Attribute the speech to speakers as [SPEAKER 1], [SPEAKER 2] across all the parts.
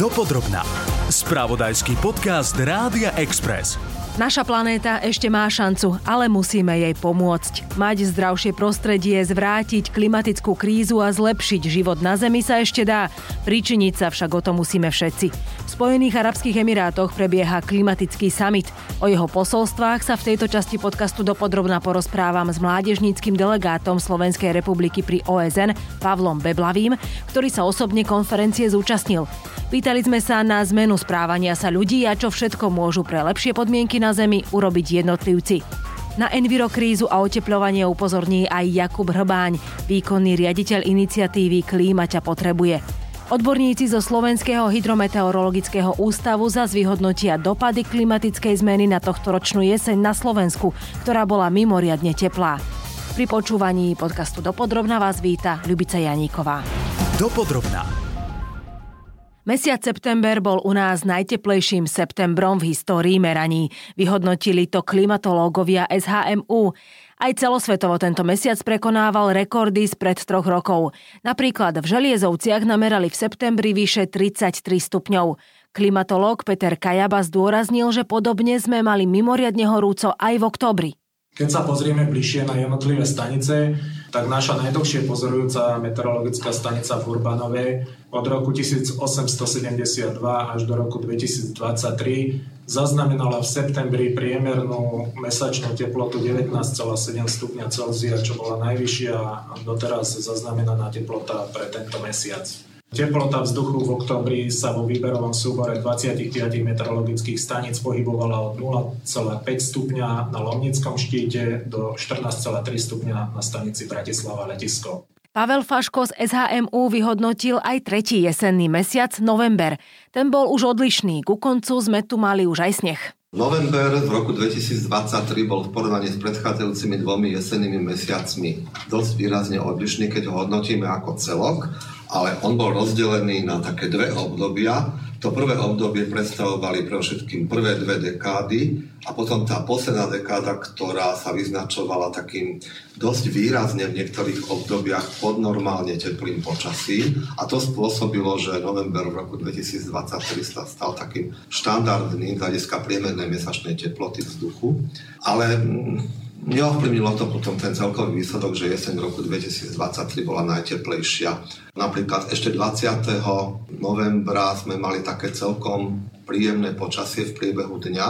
[SPEAKER 1] Dopodrobná. Spravodajský podcast Rádia Express.
[SPEAKER 2] Naša planéta ešte má šancu, ale musíme jej pomôcť. Mať zdravšie prostredie, zvrátiť klimatickú krízu a zlepšiť život na Zemi sa ešte dá. Pričiniť sa však o to musíme všetci. V Spojených Arabských Emirátoch prebieha klimatický summit. O jeho posolstvách sa v tejto časti podcastu dopodrobná porozprávam s mládežníckým delegátom Slovenskej republiky pri OSN Pavlom Beblavým, ktorý sa osobne konferencie zúčastnil. Pýtali sme sa na zmenu správania sa ľudí a čo všetko môžu pre lepšie podmienky na Zemi urobiť jednotlivci. Na envirokrízu a oteplovanie upozorní aj Jakub Hrbáň, výkonný riaditeľ iniciatívy Klíma ťa potrebuje. Odborníci zo Slovenského hydrometeorologického ústavu za vyhodnotia dopady klimatickej zmeny na tohtoročnú jeseň na Slovensku, ktorá bola mimoriadne teplá. Pri počúvaní podcastu Dopodrobna vás víta Ľubica Janíková.
[SPEAKER 1] Dopodrobná.
[SPEAKER 2] Mesiac september bol u nás najteplejším septembrom v histórii meraní. Vyhodnotili to klimatológovia SHMU. Aj celosvetovo tento mesiac prekonával rekordy spred troch rokov. Napríklad v Želiezovciach namerali v septembri vyše 33 stupňov. Klimatológ Peter Kajaba zdôraznil, že podobne sme mali mimoriadne horúco aj v oktobri.
[SPEAKER 3] Keď sa pozrieme bližšie na jednotlivé stanice, tak naša najdlhšie pozorujúca meteorologická stanica v Urbanove od roku 1872 až do roku 2023 zaznamenala v septembri priemernú mesačnú teplotu 19,7 stupňa Celzia, čo bola najvyššia doteraz zaznamenaná teplota pre tento mesiac. Teplota vzduchu v oktobri sa vo výberovom súbore 25 meteorologických staníc pohybovala od 0,5 stupňa na Lomnickom štíte do 14,3 stupňa na stanici Bratislava letisko.
[SPEAKER 2] Pavel Faško z SHMU vyhodnotil aj tretí jesenný mesiac, november. Ten bol už odlišný, ku koncu sme tu mali už aj sneh.
[SPEAKER 4] November v roku 2023 bol v porovnaní s predchádzajúcimi dvomi jesennými mesiacmi dosť výrazne odlišný, keď ho hodnotíme ako celok ale on bol rozdelený na také dve obdobia. To prvé obdobie predstavovali pre všetkým prvé dve dekády a potom tá posledná dekáda, ktorá sa vyznačovala takým dosť výrazne v niektorých obdobiach podnormálne teplým počasím a to spôsobilo, že november v roku 2023 sa stal takým štandardným z hľadiska priemernej mesačnej teploty vzduchu. Ale mm, Neovplyvnilo to potom ten celkový výsledok, že jeseň roku 2023 bola najteplejšia. Napríklad ešte 20. novembra sme mali také celkom príjemné počasie v priebehu dňa,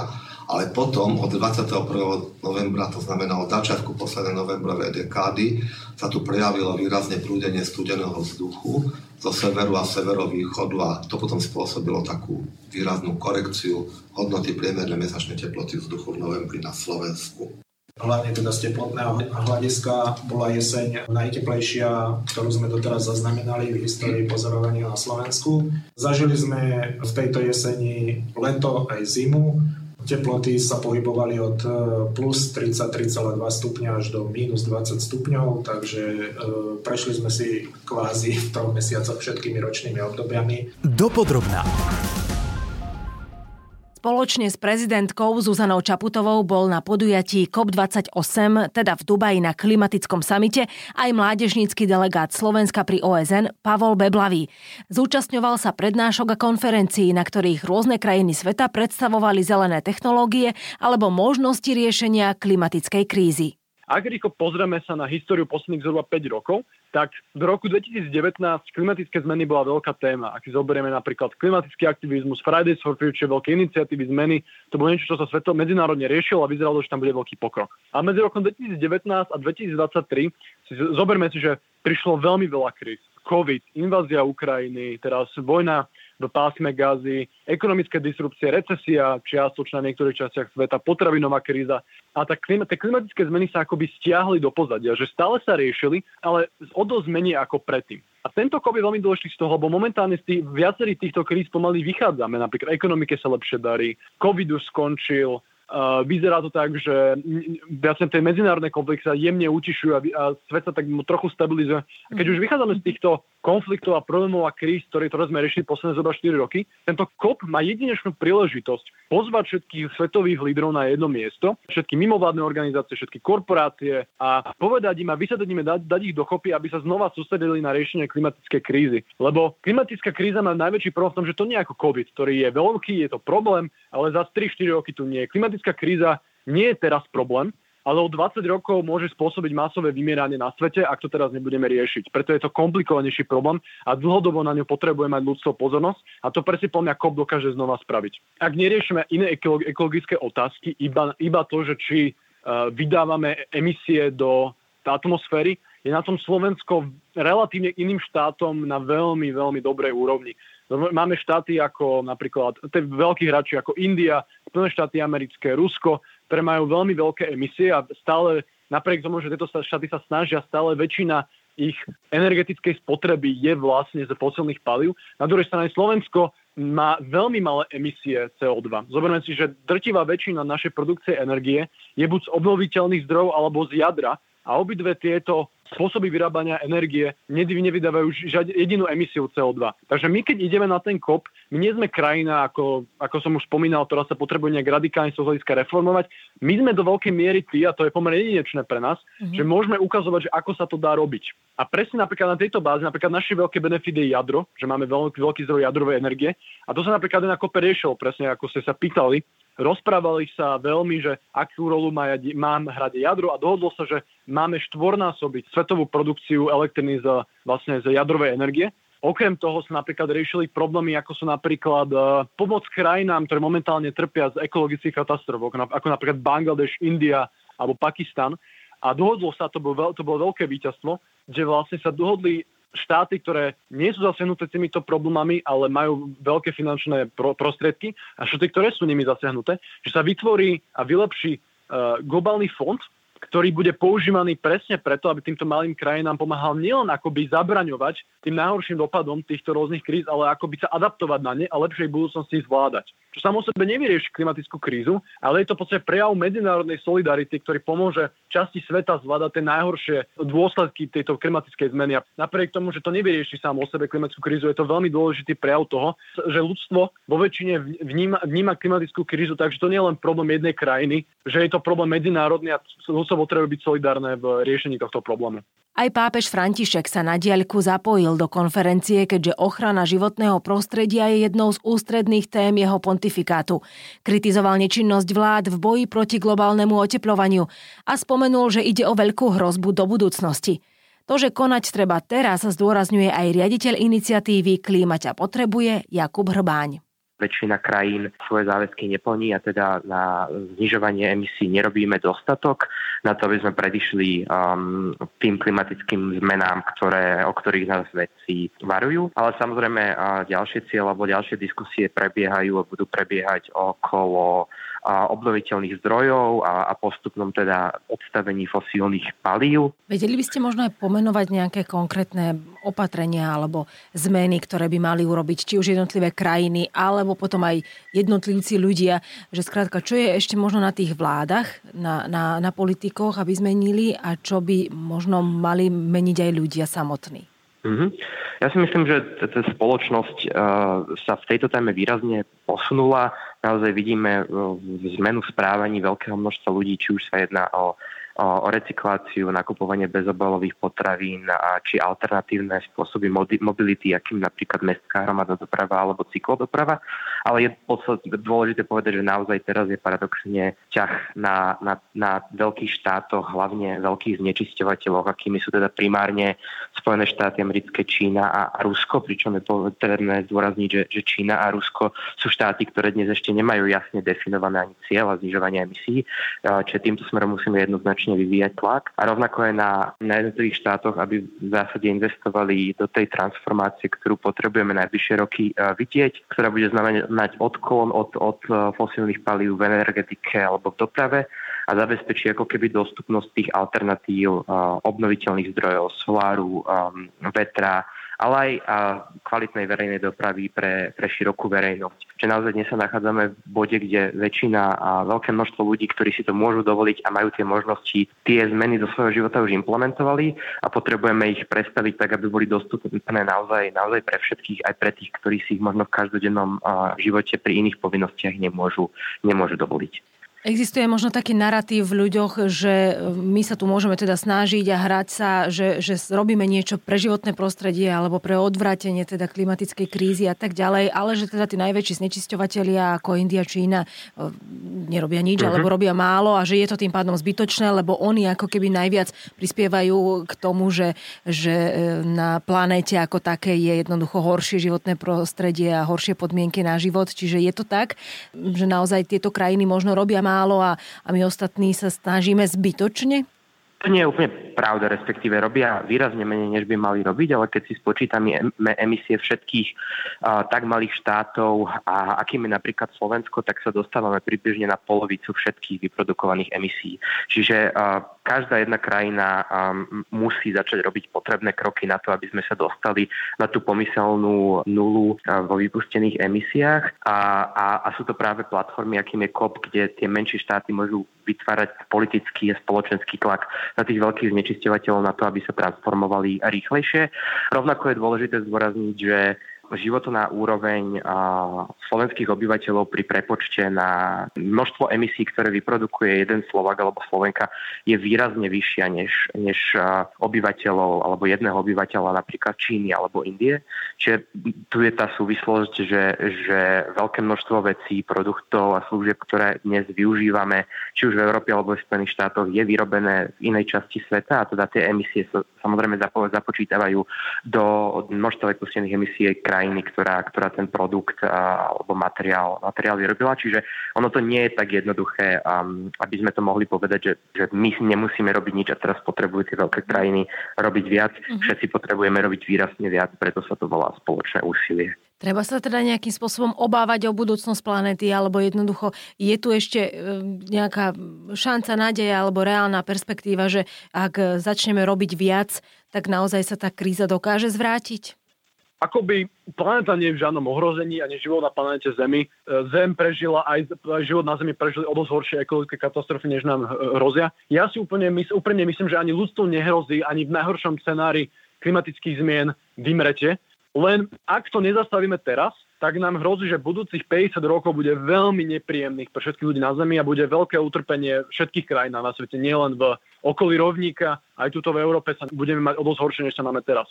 [SPEAKER 4] ale potom od 21. novembra, to znamená od začiatku poslednej novembrovej dekády, sa tu prejavilo výrazne prúdenie studeného vzduchu zo severu a severovýchodu a to potom spôsobilo takú výraznú korekciu hodnoty priemernej mesačnej teploty vzduchu v novembri na Slovensku
[SPEAKER 3] hlavne teda z teplotného hľadiska bola jeseň najteplejšia, ktorú sme doteraz zaznamenali v histórii pozorovania na Slovensku. Zažili sme v tejto jeseni leto aj zimu. Teploty sa pohybovali od e, plus 33,2 stupňa až do minus 20 stupňov, takže e, prešli sme si kvázi v tom mesiacoch všetkými ročnými obdobiami.
[SPEAKER 1] Dopodrobná.
[SPEAKER 2] Spoločne s prezidentkou Zuzanou Čaputovou bol na podujatí COP28, teda v Dubaji na klimatickom samite, aj mládežnícky delegát Slovenska pri OSN Pavol Beblavý. Zúčastňoval sa prednášok a konferencií, na ktorých rôzne krajiny sveta predstavovali zelené technológie alebo možnosti riešenia klimatickej krízy.
[SPEAKER 5] Ak rýchlo pozrieme sa na históriu posledných zhruba 5 rokov, tak v roku 2019 klimatické zmeny bola veľká téma. Ak si zoberieme napríklad klimatický aktivizmus, Fridays for Future, veľké iniciatívy, zmeny, to bolo niečo, čo sa sveto medzinárodne riešilo a vyzeralo, že tam bude veľký pokrok. A medzi rokom 2019 a 2023 si zoberme si, že prišlo veľmi veľa kríz. COVID, invázia Ukrajiny, teraz vojna v pásme gazy, ekonomické disrupcie, recesia čiastočná na niektorých častiach sveta, potravinová kríza. A tá klima, tie klimatické zmeny sa akoby stiahli do pozadia, že stále sa riešili, ale o dosť menej ako predtým. A tento kop je veľmi dôležitý z toho, lebo momentálne z tých, viacerých týchto kríz pomaly vychádzame. Napríklad ekonomike sa lepšie darí, COVID už skončil, vyzerá to tak, že viacej tie medzinárodné konflikty sa jemne utišujú a, a svet sa tak trochu stabilizuje. A keď už vychádzame z týchto konfliktov a problémov a kríz, ktoré, ktoré sme riešili posledné zhruba 4 roky, tento COP má jedinečnú príležitosť pozvať všetkých svetových lídrov na jedno miesto, všetky mimovládne organizácie, všetky korporácie a povedať im a vysvetliť im dať, dať ich dokopy, aby sa znova sústredili na riešenie klimatické krízy. Lebo klimatická kríza má najväčší problém v tom, že to nie je ako COVID, ktorý je veľký, je to problém, ale za 3-4 roky tu nie je. Klimatická kríza nie je teraz problém, ale o 20 rokov môže spôsobiť masové vymieranie na svete, ak to teraz nebudeme riešiť. Preto je to komplikovanejší problém a dlhodobo na ňu potrebuje mať ľudstvo pozornosť a to presne podľa mňa COP dokáže znova spraviť. Ak neriešime iné ekologické otázky, iba, iba to, že či uh, vydávame emisie do atmosféry, je na tom Slovensko relatívne iným štátom na veľmi, veľmi dobrej úrovni. Máme štáty ako napríklad, tie veľkí hráči ako India, Spojené štáty americké, Rusko, ktoré majú veľmi veľké emisie a stále, napriek tomu, že tieto štáty sa snažia, stále väčšina ich energetickej spotreby je vlastne z fosilných palív. Na druhej strane Slovensko má veľmi malé emisie CO2. Zoberme si, že drtivá väčšina našej produkcie energie je buď z obnoviteľných zdrojov alebo z jadra a obidve tieto spôsoby vyrábania energie nevydávajú žiadnu jedinú emisiu CO2. Takže my, keď ideme na ten kop, my nie sme krajina, ako, ako som už spomínal, ktorá sa potrebuje nejak radikálne z hľadiska reformovať. My sme do veľkej miery tí, a to je pomerne jedinečné pre nás, mm-hmm. že môžeme ukazovať, že ako sa to dá robiť. A presne napríklad na tejto báze, napríklad naše veľké benefit je jadro, že máme veľký, veľký zdroj jadrovej energie. A to sa napríklad na kope riešilo, presne ako ste sa pýtali, Rozprávali sa veľmi, že akú rolu má, má hrať jadro a dohodlo sa, že máme štvornásobiť svetovú produkciu elektriny z, vlastne z jadrovej energie. Okrem toho sa napríklad riešili problémy, ako sú napríklad uh, pomoc krajinám, ktoré momentálne trpia z ekologických katastrof, ako napríklad Bangladeš, India alebo Pakistan. A dohodlo sa, to bolo, to bolo veľké víťazstvo, že vlastne sa dohodli štáty, ktoré nie sú zasiahnuté týmito problémami, ale majú veľké finančné pro- prostriedky a štáty, ktoré sú nimi zasiahnuté, že sa vytvorí a vylepší uh, globálny fond, ktorý bude používaný presne preto, aby týmto malým krajinám pomáhal nielen akoby zabraňovať tým najhorším dopadom týchto rôznych kríz, ale akoby sa adaptovať na ne a lepšej budúcnosti zvládať. Čo samo sebe nevyrieši klimatickú krízu, ale je to v podstate prejav medzinárodnej solidarity, ktorý pomôže časti sveta zvládať tie najhoršie dôsledky tejto klimatickej zmeny. A napriek tomu, že to nevyrieši samo o sebe klimatickú krízu, je to veľmi dôležitý prejav toho, že ľudstvo vo väčšine vníma, vníma klimatickú krízu, takže to nie je len problém jednej krajiny, že je to problém medzinárodný a ľudstvo potrebuje byť solidárne v riešení tohto problému.
[SPEAKER 2] Aj pápež František sa na diaľku zapojil do konferencie, keďže ochrana životného prostredia je jednou z ústredných tém jeho pontifikátu. Kritizoval nečinnosť vlád v boji proti globálnemu oteplovaniu a spomenul, že ide o veľkú hrozbu do budúcnosti. To, že konať treba teraz, zdôrazňuje aj riaditeľ iniciatívy Klíma ťa potrebuje Jakub Hrbáň
[SPEAKER 6] väčšina krajín svoje záväzky neplní a teda na znižovanie emisí nerobíme dostatok na to, aby sme predišli um, tým klimatickým zmenám, ktoré, o ktorých nás vedci varujú. Ale samozrejme uh, ďalšie cieľ alebo ďalšie diskusie prebiehajú a budú prebiehať okolo a obnoviteľných zdrojov a, a postupnom teda odstavení fosílnych palív.
[SPEAKER 2] Vedeli by ste možno aj pomenovať nejaké konkrétne opatrenia alebo zmeny, ktoré by mali urobiť či už jednotlivé krajiny, alebo potom aj jednotlivci ľudia, že skrátka, čo je ešte možno na tých vládach, na, na, na politikoch, aby zmenili a čo by možno mali meniť aj ľudia samotní?
[SPEAKER 6] Mm-hmm. Ja si myslím, že tá spoločnosť uh, sa v tejto téme výrazne posunula. Naozaj vidíme uh, zmenu správaní veľkého množstva ľudí, či už sa jedná o o recykláciu, nakupovanie bezobalových potravín a či alternatívne spôsoby mobility, akým napríklad mestská hromadná doprava alebo cyklodoprava. Ale je dôležité povedať, že naozaj teraz je paradoxne ťah na, na, na veľkých štátoch, hlavne veľkých znečisťovateľoch, akými sú teda primárne Spojené štáty americké, Čína a, a Rusko, pričom je potrebné zdôrazniť, že, že Čína a Rusko sú štáty, ktoré dnes ešte nemajú jasne definované ani cieľ a znižovanie emisí, čiže týmto smerom musíme jednoznačne začne vyvíjať tlak a rovnako aj na, na jednotlivých štátoch, aby v zásade investovali do tej transformácie, ktorú potrebujeme najbližšie roky uh, vidieť, ktorá bude znamenať odklon od, od uh, fosílnych palív v energetike alebo v doprave a zabezpečí ako keby dostupnosť tých alternatív uh, obnoviteľných zdrojov, soláru, vetra, ale aj kvalitnej verejnej dopravy pre, pre širokú verejnosť. Čiže naozaj dnes sa nachádzame v bode, kde väčšina a veľké množstvo ľudí, ktorí si to môžu dovoliť a majú tie možnosti, tie zmeny do svojho života už implementovali a potrebujeme ich predstaviť tak, aby boli dostupné naozaj, naozaj pre všetkých, aj pre tých, ktorí si ich možno v každodennom živote pri iných povinnostiach nemôžu, nemôžu dovoliť.
[SPEAKER 2] Existuje možno taký narratív v ľuďoch, že my sa tu môžeme teda snažiť a hrať sa, že, že robíme niečo pre životné prostredie alebo pre odvrátenie teda klimatickej krízy a tak ďalej, ale že teda tí najväčší znečisťovateľia ako India, Čína e, nerobia nič uh-huh. alebo robia málo a že je to tým pádom zbytočné, lebo oni ako keby najviac prispievajú k tomu, že, že e, na planéte ako také je jednoducho horšie životné prostredie a horšie podmienky na život. Čiže je to tak, že naozaj tieto krajiny možno robia málo a, a my ostatní sa snažíme zbytočne?
[SPEAKER 6] To nie je úplne pravda, respektíve robia výrazne menej, než by mali robiť, ale keď si spočítame emisie všetkých uh, tak malých štátov a akým je napríklad Slovensko, tak sa dostávame približne na polovicu všetkých vyprodukovaných emisí. Čiže uh, každá jedna krajina musí začať robiť potrebné kroky na to, aby sme sa dostali na tú pomyselnú nulu vo vypustených emisiách a, a, a sú to práve platformy, akým je COP, kde tie menšie štáty môžu vytvárať politický a spoločenský tlak na tých veľkých znečisťovateľov na to, aby sa transformovali rýchlejšie. Rovnako je dôležité zdôrazniť, že životná úroveň slovenských obyvateľov pri prepočte na množstvo emisí, ktoré vyprodukuje jeden Slovak alebo Slovenka, je výrazne vyššia než, než obyvateľov alebo jedného obyvateľa napríklad Číny alebo Indie. Čiže tu je tá súvislosť, že, že veľké množstvo vecí, produktov a služieb, ktoré dnes využívame, či už v Európe alebo v Spojených štátoch, je vyrobené v inej časti sveta a teda tie emisie sa samozrejme započítavajú do množstva vypustených emisí kraj krajiny, ktorá, ktorá ten produkt alebo materiál, materiál vyrobila. Čiže ono to nie je tak jednoduché, um, aby sme to mohli povedať, že, že my nemusíme robiť nič a teraz potrebujú tie veľké krajiny robiť viac. Mm-hmm. Všetci potrebujeme robiť výrazne viac, preto sa to volá spoločné úsilie.
[SPEAKER 2] Treba sa teda nejakým spôsobom obávať o budúcnosť planéty, alebo jednoducho je tu ešte e, nejaká šanca, nádeja alebo reálna perspektíva, že ak začneme robiť viac, tak naozaj sa tá kríza dokáže zvrátiť?
[SPEAKER 5] Akoby planéta nie je v žiadnom ohrození ani život na planéte Zemi. E, Zem prežila, aj život na Zemi prežili o dosť horšie ekologické katastrofy, než nám e, hrozia. Ja si úplne, úplne myslím, že ani ľudstvo nehrozí, ani v najhoršom scenári klimatických zmien vymrete. Len ak to nezastavíme teraz, tak nám hrozí, že budúcich 50 rokov bude veľmi nepríjemných pre všetkých ľudí na Zemi a bude veľké utrpenie všetkých krajín na svete, nielen v okolí rovníka, aj tuto v Európe sa budeme mať o dosť horšie, než sa máme teraz.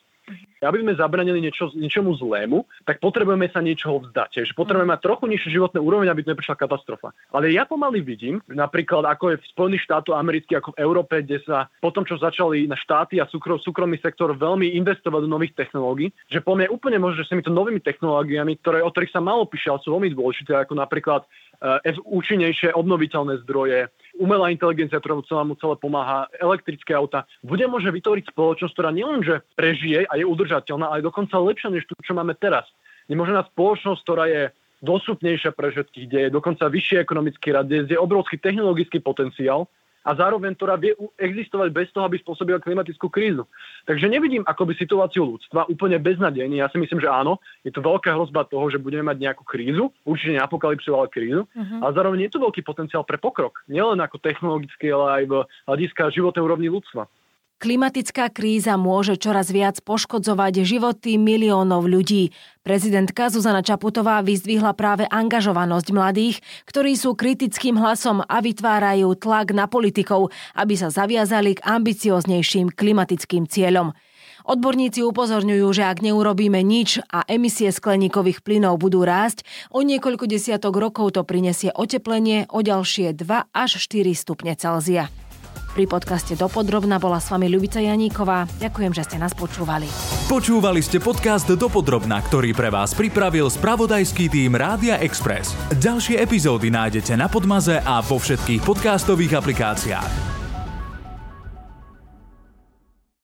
[SPEAKER 5] Aby sme zabranili niečo, niečomu zlému, tak potrebujeme sa niečoho vzdať. Že potrebujeme mať trochu nižšie životné úroveň, aby to neprišla katastrofa. Ale ja pomaly vidím, napríklad ako je v Spojených štátoch amerických, ako v Európe, kde sa potom, čo začali na štáty a súkrom, súkromný sektor veľmi investovať do nových technológií, že po mne úplne možno, že s týmito novými technológiami, ktoré, o ktorých sa malo píše, ale sú veľmi dôležité, ako napríklad uh, účinnejšie obnoviteľné zdroje, umelá inteligencia, ktorá mu celé pomáha, elektrické auta, bude môže vytvoriť spoločnosť, ktorá nielenže prežije a je udržateľná, ale dokonca lepšia než tu, čo máme teraz. Nemôže mať spoločnosť, ktorá je dostupnejšia pre všetkých, kde je dokonca vyšší ekonomický rad, kde je obrovský technologický potenciál a zároveň ktorá vie existovať bez toho, aby spôsobila klimatickú krízu. Takže nevidím akoby situáciu ľudstva úplne beznadejne. Ja si myslím, že áno, je to veľká hrozba toho, že budeme mať nejakú krízu, určite neapokalypsu, ale krízu. Uh-huh. A zároveň je to veľký potenciál pre pokrok. Nielen ako technologický, ale aj v hľadiska životnej úrovni ľudstva.
[SPEAKER 2] Klimatická kríza môže čoraz viac poškodzovať životy miliónov ľudí. Prezidentka Zuzana Čaputová vyzdvihla práve angažovanosť mladých, ktorí sú kritickým hlasom a vytvárajú tlak na politikov, aby sa zaviazali k ambicioznejším klimatickým cieľom. Odborníci upozorňujú, že ak neurobíme nič a emisie skleníkových plynov budú rásť, o niekoľko desiatok rokov to prinesie oteplenie o ďalšie 2 až 4 stupne Celzia. Pri podcaste Dopodrobna bola s vami Ľubica Janíková. Ďakujem, že ste nás počúvali.
[SPEAKER 1] Počúvali ste podcast Dopodrobna, ktorý pre vás pripravil spravodajský tým Rádia Express. Ďalšie epizódy nájdete na Podmaze a vo všetkých podcastových aplikáciách.